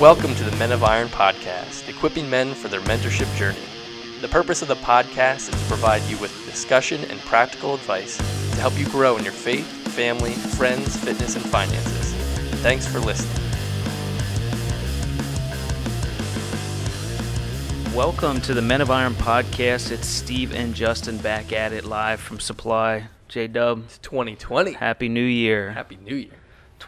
Welcome to the Men of Iron podcast, equipping men for their mentorship journey. The purpose of the podcast is to provide you with discussion and practical advice to help you grow in your faith, family, friends, fitness, and finances. Thanks for listening. Welcome to the Men of Iron podcast. It's Steve and Justin back at it live from Supply. J Dub, It's 2020. Happy New Year. Happy New Year.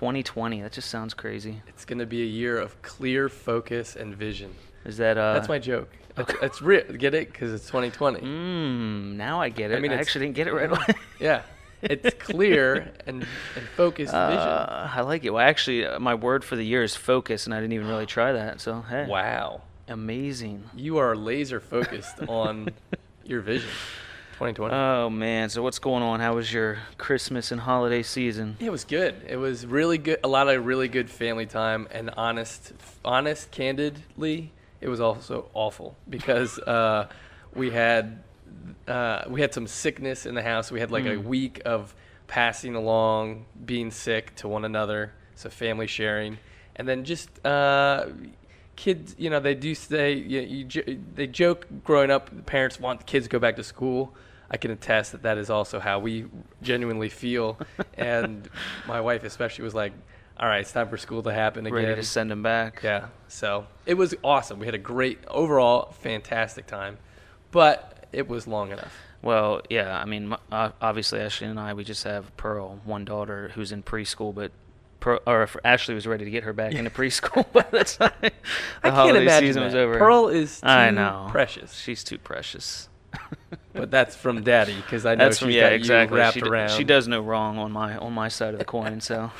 2020. That just sounds crazy. It's going to be a year of clear focus and vision. Is that uh? That's my joke. It's, it's real. Get it? Because it's 2020. Mmm. Now I get it. I, mean, I actually didn't get it right away. Yeah. It's clear and, and focused vision. Uh, I like it. Well, actually, uh, my word for the year is focus, and I didn't even really try that. So hey, Wow. amazing. You are laser focused on your vision. 2020. Oh man. So what's going on? How was your Christmas and holiday season? it was good. It was really good. A lot of really good family time and honest, honest, candidly, it was also awful because uh, we had uh, we had some sickness in the house. We had like a Mm. week of passing along, being sick to one another, so family sharing, and then just uh, kids. You know, they do say you, you, they joke growing up. Parents want the kids to go back to school. I can attest that that is also how we genuinely feel, and my wife especially was like, "All right, it's time for school to happen again." Ready to send them back? Yeah. So it was awesome. We had a great, overall, fantastic time, but it was long enough. Well, yeah. I mean, uh, obviously, Ashley and I, we just have Pearl, one daughter who's in preschool, but Pearl, or if Ashley was ready to get her back into preschool, but that's the I can't imagine season that. was over. Pearl is too I know. precious, She's too precious. But that's from Daddy because I know That's she's from, yeah, got exactly. you wrapped she, d- around. she does no wrong on my on my side of the coin. So,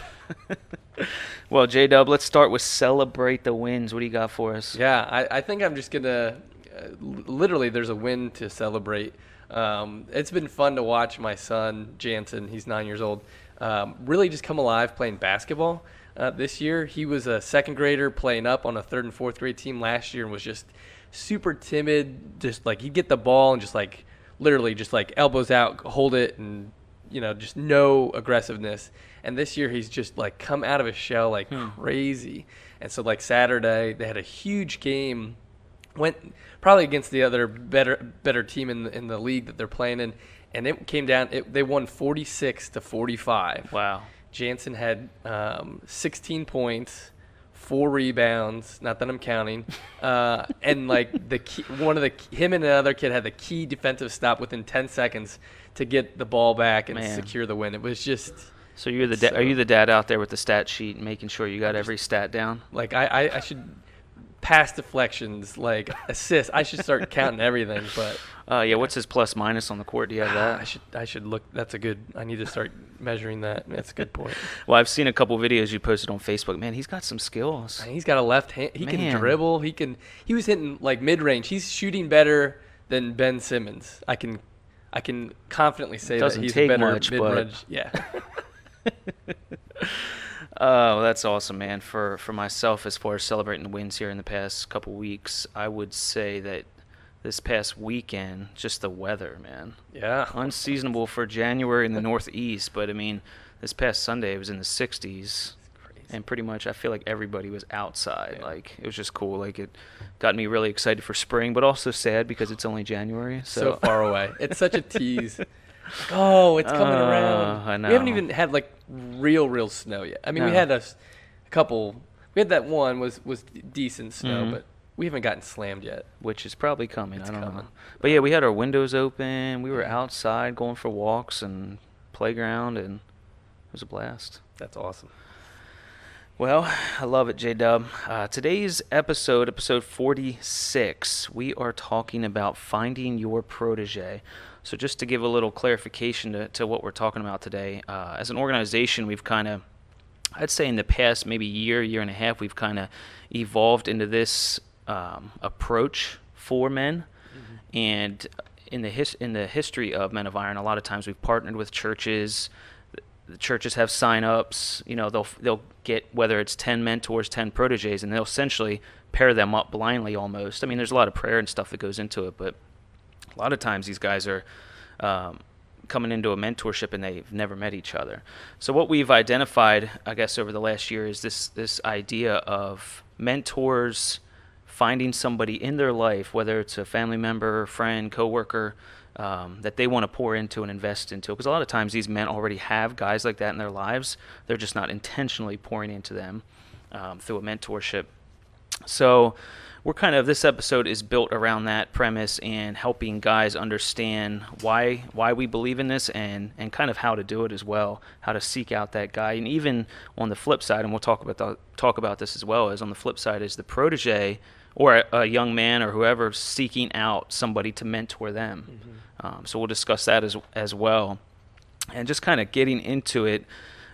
well, J Dub, let's start with celebrate the wins. What do you got for us? Yeah, I, I think I'm just gonna. Uh, literally, there's a win to celebrate. Um, it's been fun to watch my son Jansen. He's nine years old. Um, really, just come alive playing basketball. Uh, this year, he was a second grader playing up on a third and fourth grade team last year, and was just super timid. Just like he'd get the ball and just like literally just like elbows out, hold it, and you know just no aggressiveness. And this year, he's just like come out of his shell like crazy. And so like Saturday, they had a huge game went probably against the other better better team in the, in the league that they're playing in, and it came down. It, they won 46 to 45. Wow. Jansen had um, 16 points, four rebounds. Not that I'm counting, uh, and like the key, one of the him and another kid had the key defensive stop within 10 seconds to get the ball back and Man. secure the win. It was just So you're the da- are you the dad out there with the stat sheet, making sure you got every stat down? like I, I, I should pass deflections, like assists. I should start counting everything, but. Uh, yeah. What's his plus minus on the court? Do you have Ah, I should I should look. That's a good. I need to start measuring that. That's a good point. Well, I've seen a couple videos you posted on Facebook. Man, he's got some skills. And he's got a left hand. He Man. can dribble. He can. He was hitting like mid range. He's shooting better than Ben Simmons. I can, I can confidently say that he's take a better much, mid but- range. Yeah. Oh, that's awesome, man. For for myself, as far as celebrating the wins here in the past couple weeks, I would say that this past weekend, just the weather, man, yeah. unseasonable for January in the Northeast. But I mean, this past Sunday it was in the 60s, Crazy. and pretty much I feel like everybody was outside. Yeah. Like it was just cool. Like it got me really excited for spring, but also sad because it's only January. So, So, far away. It's such a tease. Oh, it's coming Uh, around. I We haven't even had like real, real snow yet. I mean, we No. had a, couple. We had that one was was decent snow, Mhm. but we haven't gotten slammed yet. which is probably coming. It's I don't know. But yeah, we had our windows open. We were outside going for walks and playground, and it was a blast. That's awesome. Well, I love it, J Dub. Uh, today's episode, episode 46, we are talking about finding your protege. So, just to give a little clarification to, to what we're talking about today, uh, as an organization, we've kind of, I'd say in the past maybe year, year and a half, we've kind of evolved into this um, approach for men. And in the his, in the history of Men of Iron, a lot of times we've partnered with churches. The churches have sign-ups. You know, they'll they'll get whether it's ten mentors, ten proteges, and they'll essentially pair them up blindly almost. I mean, there's a lot of prayer and stuff that goes into it, but a lot of times these guys are um, coming into a mentorship and they've never met each other. So what we've identified, I guess, over the last year is this this idea of mentors finding somebody in their life, whether it's a family member, friend, coworker, um, that they want to pour into and invest into. Because a lot of times these men already have guys like that in their lives. They're just not intentionally pouring into them um, through a mentorship. So we're kind of this episode is built around that premise and helping guys understand why why we believe in this and and kind of how to do it as well, how to seek out that guy, and even on the flip side, and we'll talk about the, talk about this as well as on the flip side is the protege or a, a young man or whoever seeking out somebody to mentor them. Mm-hmm. Um, so we'll discuss that as as well, and just kind of getting into it.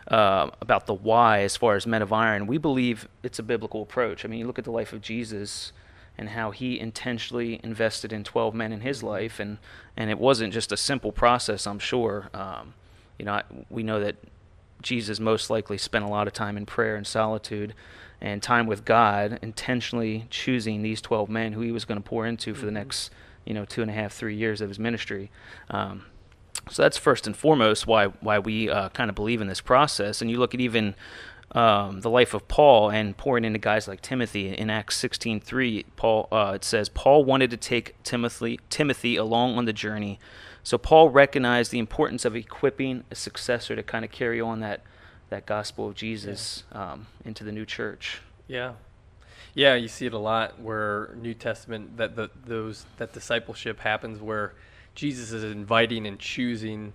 Uh, about the why as far as men of iron, we believe it's a biblical approach. I mean, you look at the life of Jesus and how he intentionally invested in 12 men in his life, and, and it wasn't just a simple process, I'm sure. Um, you know, I, we know that Jesus most likely spent a lot of time in prayer and solitude and time with God, intentionally choosing these 12 men who he was going to pour into for the mm-hmm. next, you know, two and a half, three years of his ministry. Um, so that's first and foremost why why we uh, kind of believe in this process. And you look at even um, the life of Paul and pouring into guys like Timothy in Acts 16:3. Paul uh, it says Paul wanted to take Timothy Timothy along on the journey. So Paul recognized the importance of equipping a successor to kind of carry on that that gospel of Jesus yeah. um, into the new church. Yeah, yeah, you see it a lot where New Testament that the those that discipleship happens where Jesus is inviting and choosing.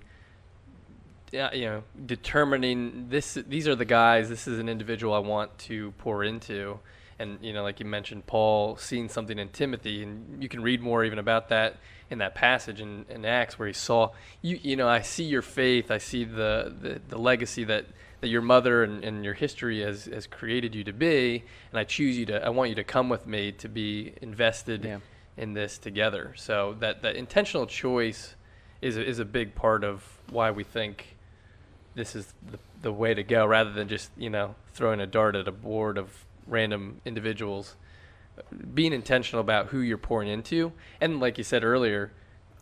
Yeah, you know, determining this. These are the guys. This is an individual I want to pour into, and you know, like you mentioned, Paul seeing something in Timothy, and you can read more even about that in that passage in, in Acts where he saw you. You know, I see your faith. I see the the, the legacy that that your mother and, and your history has, has created you to be, and I choose you to. I want you to come with me to be invested yeah in this together. So that that intentional choice is a, is a big part of why we think this is the the way to go, rather than just you know throwing a dart at a board of random individuals. Being intentional about who you're pouring into, and like you said earlier,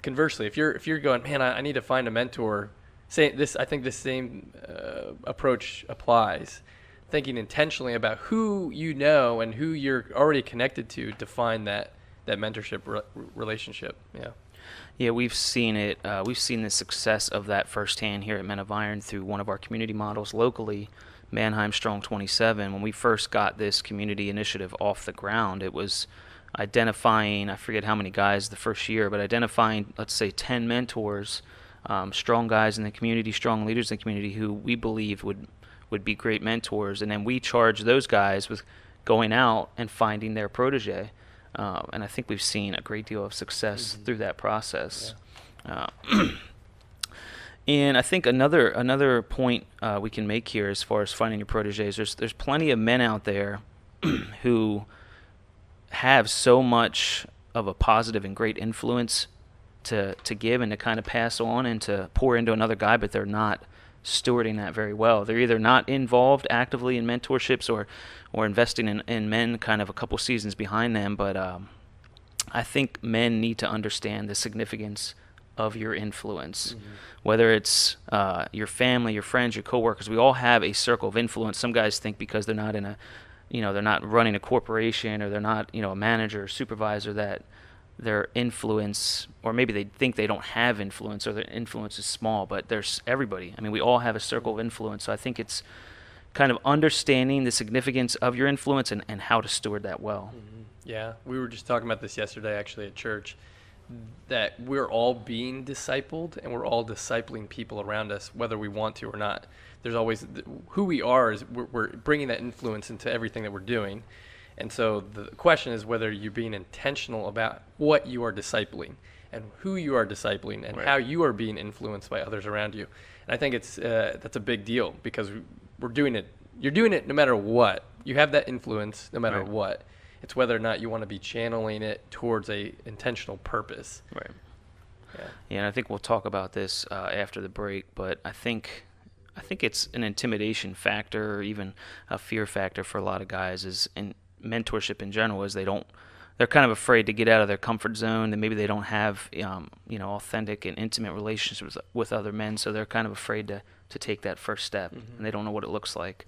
conversely, if you're if you're going, man, I, I need to find a mentor. Say this, I think the same uh, approach applies. Thinking intentionally about who you know and who you're already connected to to find that that mentorship re- relationship. Yeah. Yeah, we've seen it. Uh, we've seen the success of that firsthand here at Men of Iron through one of our community models locally, Manheim Strong 27. When we first got this community initiative off the ground, it was identifying, I forget how many guys the first year, but identifying, let's say, 10 mentors, um, strong guys in the community, strong leaders in the community who we believe would, would be great mentors. And then we charge those guys with going out and finding their protege. Uh, and I think we've seen a great deal of success mm-hmm. through that process. Yeah. Uh, and I think another another point uh, we can make here, as far as finding your proteges, there's there's plenty of men out there who have so much of a positive and great influence to to give and to kind of pass on and to pour into another guy, but they're not stewarding that very well. They're either not involved actively in mentorships or or investing in, in men kind of a couple seasons behind them. But um, I think men need to understand the significance of your influence, mm-hmm. whether it's uh, your family, your friends, your coworkers. We all have a circle of influence. Some guys think because they're not in a, you know, they're not running a corporation or they're not, you know, a manager or supervisor that their influence, or maybe they think they don't have influence or their influence is small. But there's everybody. I mean, we all have a circle of influence. So I think it's kind of understanding the significance of your influence and, and how to steward that well. Mm-hmm. Yeah, we were just talking about this yesterday actually at church that we're all being discipled and we're all discipling people around us, whether we want to or not. There's always who we are is we're, we're bringing that influence into everything that we're doing. And so the question is whether you're being intentional about what you are discipling and who you are discipling and right. how you are being influenced by others around you. And I think it's uh, that's a big deal because we're doing it. You're doing it no matter what. You have that influence no matter right. what. It's whether or not you want to be channeling it towards a intentional purpose. Right. Yeah. yeah and I think we'll talk about this uh, after the break, but I think I think it's an intimidation factor or even a fear factor for a lot of guys is in mentorship in general is they don't they're kind of afraid to get out of their comfort zone, and maybe they don't have um, you know authentic and intimate relationships with other men, so they're kind of afraid to to take that first step, mm-hmm. and they don't know what it looks like.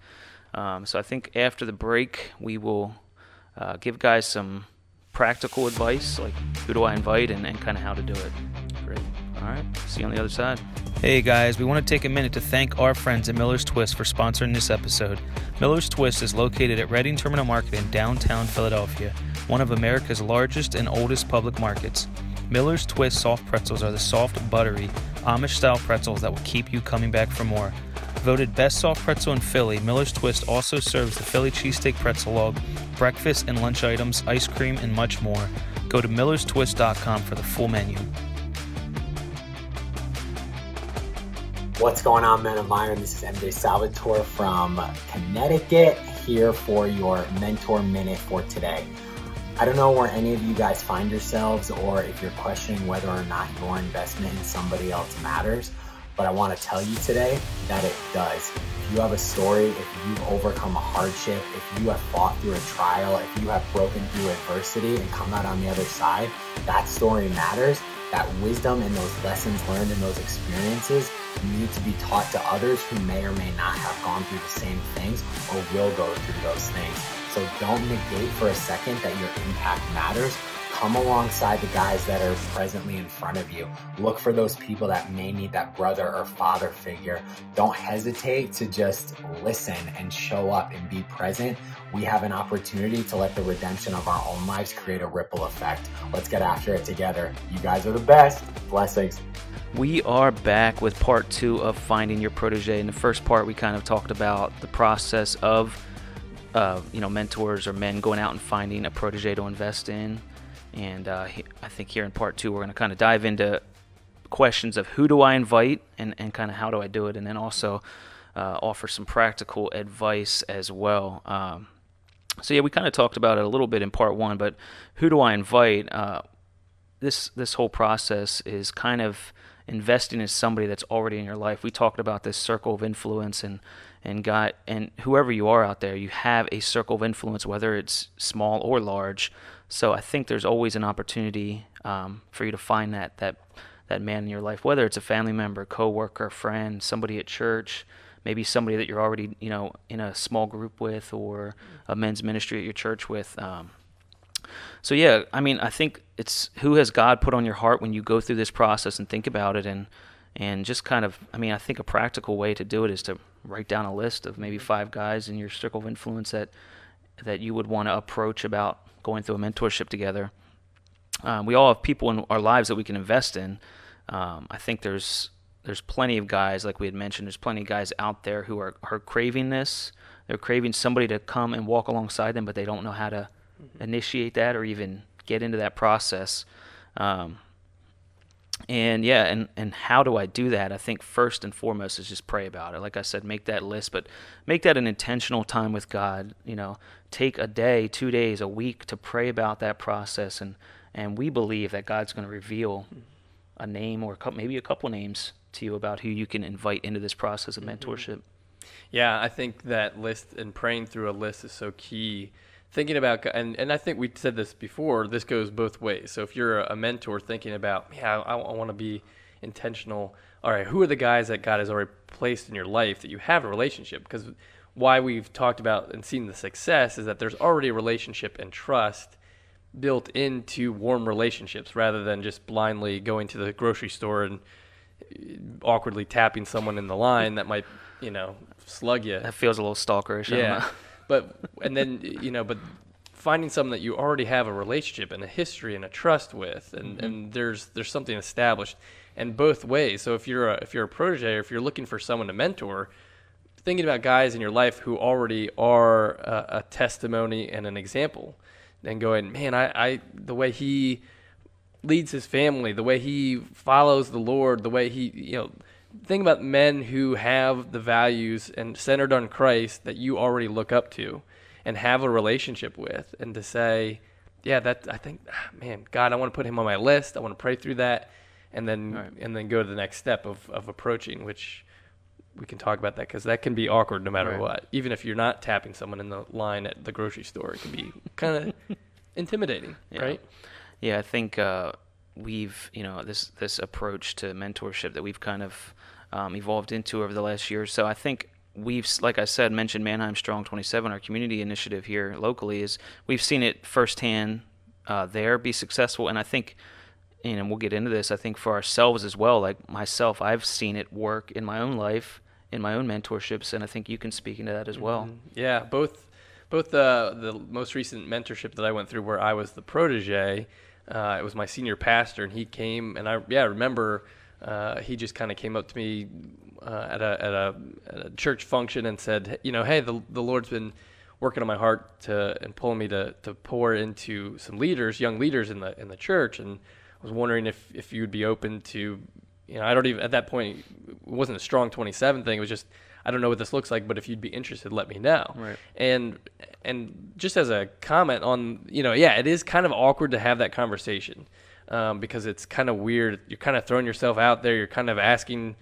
Um, so I think after the break, we will uh, give guys some practical advice, like who do I invite and, and kind of how to do it. Great. All right. See you on the other side. Hey guys, we want to take a minute to thank our friends at Miller's Twist for sponsoring this episode. Miller's Twist is located at Reading Terminal Market in downtown Philadelphia, one of America's largest and oldest public markets. Miller's Twist soft pretzels are the soft, buttery, Amish style pretzels that will keep you coming back for more. Voted best soft pretzel in Philly, Miller's Twist also serves the Philly cheesesteak pretzel log, breakfast and lunch items, ice cream, and much more. Go to millerstwist.com for the full menu. What's going on, men of iron? This is MJ Salvatore from Connecticut here for your mentor minute for today. I don't know where any of you guys find yourselves or if you're questioning whether or not your investment in somebody else matters, but I want to tell you today that it does. If you have a story, if you've overcome a hardship, if you have fought through a trial, if you have broken through adversity and come out on the other side, that story matters. That wisdom and those lessons learned and those experiences need to be taught to others who may or may not have gone through the same things or will go through those things. So don't negate for a second that your impact matters. Come alongside the guys that are presently in front of you. Look for those people that may need that brother or father figure. Don't hesitate to just listen and show up and be present. We have an opportunity to let the redemption of our own lives create a ripple effect. Let's get after it together. You guys are the best. Blessings. We are back with part two of finding your protege. In the first part, we kind of talked about the process of, uh, you know, mentors or men going out and finding a protege to invest in. And uh, I think here in part two, we're going to kind of dive into questions of who do I invite and, and kind of how do I do it, and then also uh, offer some practical advice as well. Um, so yeah, we kind of talked about it a little bit in part one, but who do I invite? Uh, this this whole process is kind of investing in somebody that's already in your life. We talked about this circle of influence and and got and whoever you are out there, you have a circle of influence, whether it's small or large. So I think there's always an opportunity um, for you to find that that that man in your life, whether it's a family member, coworker, friend, somebody at church, maybe somebody that you're already you know in a small group with, or a men's ministry at your church with. Um, so yeah, I mean, I think it's who has God put on your heart when you go through this process and think about it and and just kind of I mean, I think a practical way to do it is to write down a list of maybe five guys in your circle of influence that that you would want to approach about going through a mentorship together. Um, we all have people in our lives that we can invest in. Um, I think there's there's plenty of guys, like we had mentioned, there's plenty of guys out there who are, are craving this. They're craving somebody to come and walk alongside them, but they don't know how to mm-hmm. initiate that or even get into that process. Um, and yeah, and, and how do I do that? I think first and foremost is just pray about it. Like I said, make that list, but make that an intentional time with God. You know, take a day, two days, a week to pray about that process, and and we believe that God's going to reveal a name or a couple, maybe a couple names to you about who you can invite into this process of mm-hmm. mentorship. Yeah, I think that list and praying through a list is so key thinking about and, and I think we said this before this goes both ways. So if you're a mentor thinking about yeah I, I want to be intentional all right who are the guys that God has already placed in your life that you have a relationship? Because why we've talked about and seen the success is that there's already a relationship and trust built into warm relationships rather than just blindly going to the grocery store and uh, awkwardly tapping someone in the line that might you know slug you. That feels a little stalkerish yeah but and then you know, but finding someone that you already have a relationship and a history and a trust with, and, mm-hmm. and there's there's something established, and both ways. So if you're a, if you're a protege or if you're looking for someone to mentor, thinking about guys in your life who already are a, a testimony and an example, and going, man, I, I the way he leads his family, the way he follows the Lord, the way he you know think about men who have the values and centered on Christ that you already look up to and have a relationship with and to say, yeah, that I think ah, man, God, I want to put him on my list. I want to pray through that and then right. and then go to the next step of of approaching which we can talk about that because that can be awkward no matter right. what. Even if you're not tapping someone in the line at the grocery store, it can be kind of intimidating, Yeah. right? Yeah, I think uh, we've you know this this approach to mentorship that we've kind of um, evolved into over the last year so. I think we've, like I said, mentioned Manheim Strong 27, our community initiative here locally. Is we've seen it firsthand uh, there be successful, and I think. And we'll get into this. I think for ourselves as well, like myself, I've seen it work in my own life, in my own mentorships, and I think you can speak into that as well. Mhm. Yeah, both both the the most recent mentorship that I went through, where I was the protege, uh, it was my senior pastor, and he came, and I yeah I remember uh, he just kind of came up to me uh, at a at a at a church function and said, you know, hey, the the Lord's been working on my heart to and pulling me to to pour into some leaders, young leaders in the in the church, and I was wondering if if you would be open to you know, I don't even at that point it wasn't a strong 27 thing. It was just I don't know what this looks like, but if you'd be interested, let me know. Right. And and just as a comment on, you know, yeah, it is kind of awkward to have that conversation um, because it's kind of weird. You're kind of throwing yourself out there. You're kind of asking,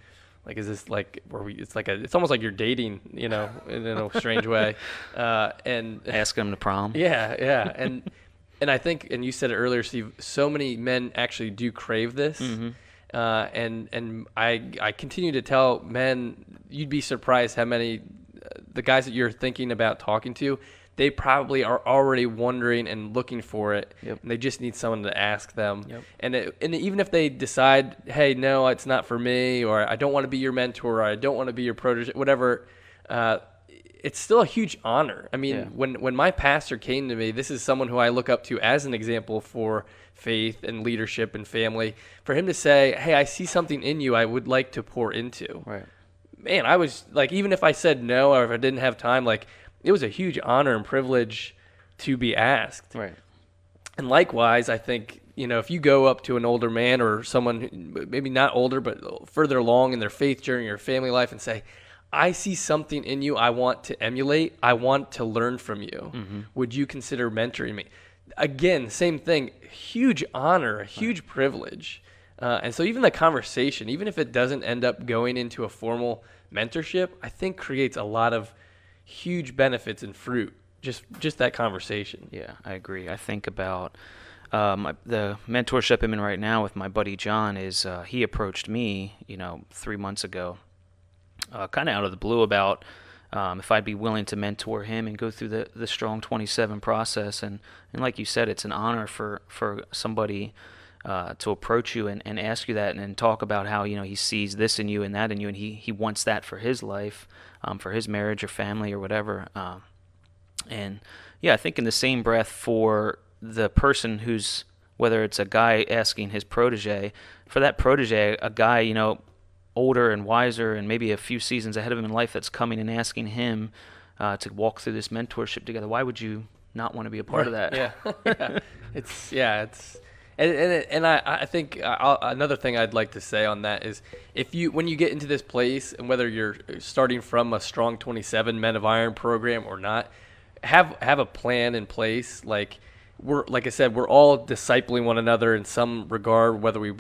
like, is this like where we? It's like a. It's almost like you're dating, you know, in, in a strange way. Uh, and Ask them to prom. yeah, yeah, and and I think, and you said it earlier, Steve. So many men actually do crave this, uh, and and I I continue to tell men, you'd be surprised how many uh, the guys that you're thinking about talking to, they probably are already wondering and looking for it. Yep. And they just need someone to ask them. Yep. And it, and even if they decide, hey, no, it's not for me, or I don't want to be your mentor, or I don't want to be your protege, whatever. Uh, it's still a huge honor. I mean, Yeah. when when my pastor came to me, this is someone who I look up to as an example for faith and leadership and family. For him to say, "Hey, I see something in you. I would like to pour into." Right. Man, I was like, even if I said no or if I didn't have time, like it was a huge honor and privilege to be asked. Right. And likewise, I think you know if you go up to an older man or someone who- maybe not older but further along in their faith journey or family life and say, "I see something in you. I want to emulate. I want to learn from you. Mm-hmm. Would you consider mentoring me?" Again, same thing. Huge honor, a huge privilege. Uh, and so even the conversation, even if it doesn't end up going into a formal mentorship, I think creates a lot of huge benefits and fruit. Just just that conversation. Yeah, I agree. I think about um, the mentorship I'm in right now with my buddy John. Is uh, he approached me, you know, three months ago, uh, kind of out of the blue about um, if I'd be willing to mentor him and go through the the Strong 27 process. And and like you said, it's an honor for for somebody. Uh, to approach you and, and ask you that and, and talk about how you know he sees this in you and that in you and he, he wants that for his life um, for his marriage or family or whatever um, and yeah, I think in the same breath for the person who's whether it's a guy asking his protege, for that protege, a guy, you know, older and wiser and maybe a few seasons ahead of him in life that's coming and asking him uh, to walk through this mentorship together. Why would you not want to be a part of that? Yeah, yeah. it's yeah, it's and and, and I I think uh, I'll, another thing I'd like to say on that is if you when you get into this place and whether you're starting from a strong 27 Men of Iron program or not, have have a plan in place like. We're like I said, we're all discipling one another in some regard, whether we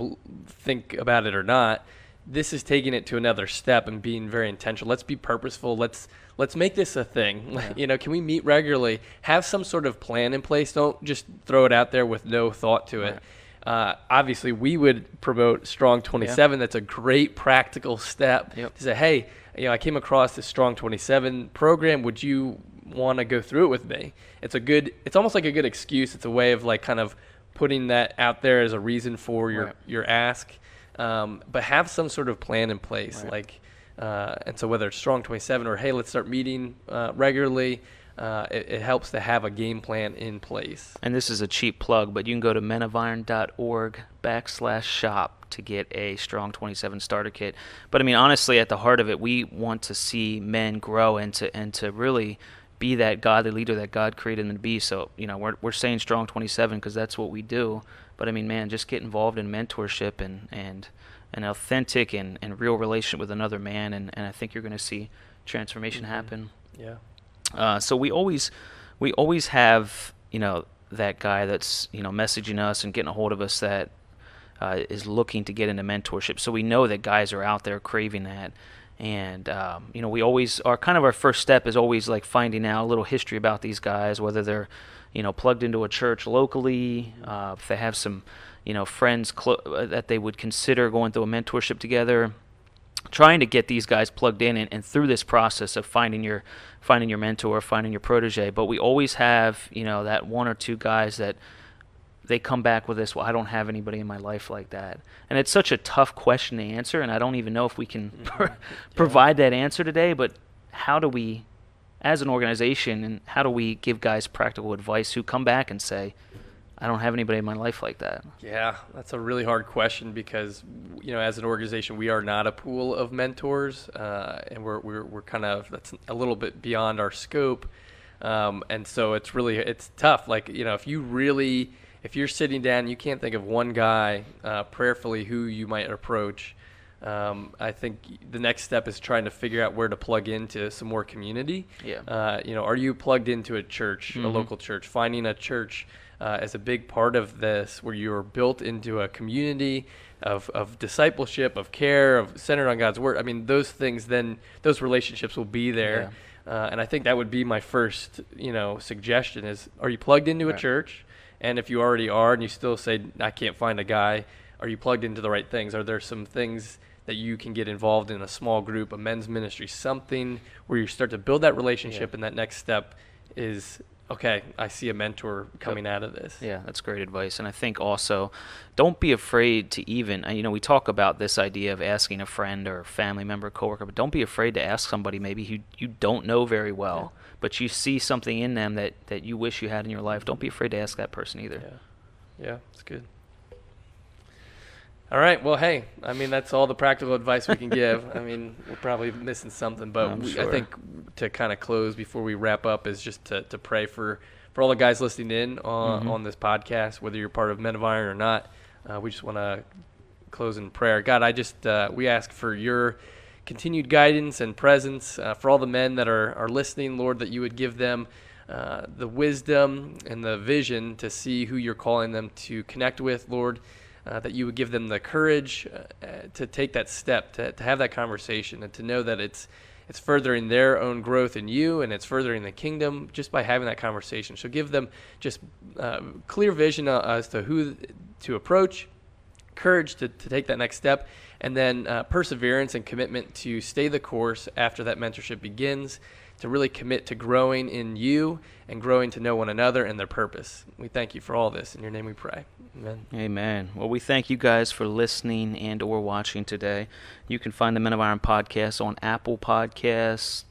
think about it or not this is taking it to another step and being very intentional. Let's be purposeful. Let's let's make this a thing. you know, can we meet regularly? Have some sort of plan in place. Don't just throw it out there with no thought to it. Uh, obviously, we would promote Strong 27. That's a great practical step Yep. to say, hey, you know, I came across this Strong 27 program. Would you want to go through it with me? It's a good. It's almost like a good excuse. It's a way of like kind of putting that out there as a reason for your Right. your ask um, but have some sort of plan in place Right. like uh, and so whether it's strong 27 or hey let's start meeting uh, regularly uh, it, it helps to have a game plan in place And this is a cheap plug, but you can go to menofiron.org backslash shop to get a Strong 27 starter kit. But I mean, honestly, at the heart of it, we want to see men grow and to and to really be that godly leader that God created them to be. So you know, we're we're saying Strong 27 because that's what we do. But I mean, man, just get involved in mentorship and and an authentic and, and real relationship with another man, and, and I think you're going to see transformation happen. yeah Uh, so we always we always have you know that guy that's you know messaging us and getting a hold of us that uh, is looking to get into mentorship. So we know that guys are out there craving that, And um, you know, we always our kind of our first step is always like finding out a little history about these guys, whether they're you know plugged into a church locally, uh, if they have some you know friends clo- uh, that they would consider going through a mentorship together trying to get these guys plugged in and, and, through this process of finding your finding your mentor finding your protege but we always have you know that one or two guys that they come back with this well i don't have anybody in my life like that and it's such a tough question to answer and i don't even know if we can mm-hmm. yeah. provide that answer today but how do we as an organization and how do we give guys practical advice who come back and say I don't have anybody in my life like that. Yeah, that's a really hard question because, you know, as an organization, we are not a pool of mentors, uh, and we're, we're, we're kind of that's a little bit beyond our scope, um, and so it's really it's tough. Like you know, if you really if you're sitting down, you can't think of one guy uh, prayerfully who you might approach. Um, I think the next step is trying to figure out where to plug into some more community. Yeah. Uh, you know, are you plugged into a church, mm-hmm. a local church? Finding a church uh, as a big part of this, where you are built into a community of, of discipleship, of care, of centered on God's word. I mean, those things then, those relationships will be there. Yeah. Uh, and I think that would be my first, you know, suggestion is, are you plugged into right. a church? And if you already are and you still say, I can't find a guy, are you plugged into the right things? Are there some things that you can get involved in a small group, a men's ministry, something where you start to build that relationship yeah. and that next step is okay, I see a mentor coming out of this. Yeah, that's great advice. And I think also, don't be afraid to even, uh, you know, we talk about this idea of asking a friend or family member, coworker, but don't be afraid to ask somebody maybe who you don't know very well, yeah. but you see something in them that, that you wish you had in your life. Don't be afraid to ask that person either. Yeah, yeah, it's good. All right. Well, hey, I mean that's all the practical advice we can give. I mean, we're probably missing something, but we, sure. I think to kind of close before we wrap up is just to, to pray for for all the guys listening in on mm-hmm. on this podcast, whether you're part of Men of Iron or not. Uh, we just want to close in prayer. God, I just uh, we ask for your continued guidance and presence uh, for all the men that are are listening, Lord, that you would give them. Uh, the wisdom and the vision to see who you're calling them to connect with, Lord uh, that you would give them the courage uh, to take that step, to, to have that conversation, and to know that it's it's furthering their own growth in you and it's furthering the kingdom just by having that conversation. So give them just uh, clear vision uh, as to who to approach, courage to, to take that next step, and then uh, perseverance and commitment to stay the course after that mentorship begins to really commit to growing in you and growing to know one another and their purpose. We thank you for all this. In your name we pray. Amen. Amen. Well, we thank you guys for listening and or watching today. You can find the Men of Iron podcast on Apple Podcasts,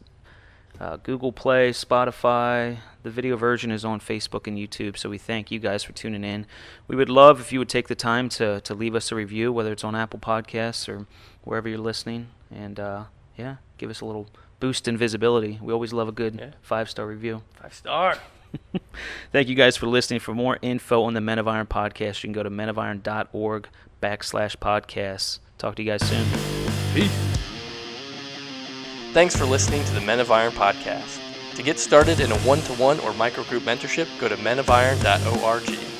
uh, Google Play, Spotify. The video version is on Facebook and YouTube, so we thank you guys for tuning in. We would love if you would take the time to, to leave us a review, whether it's on Apple Podcasts or wherever you're listening. And uh, yeah, give us a little boost in visibility. We always love a good yeah. five star review. Five star. Thank you guys for listening. For more info on the Men of Iron podcast, you can go to menofiron.org backslash podcasts. Talk to you guys soon. Peace. Thanks for listening to the Men of Iron podcast. To get started in a one to one or microgroup mentorship, go to menofiron.org.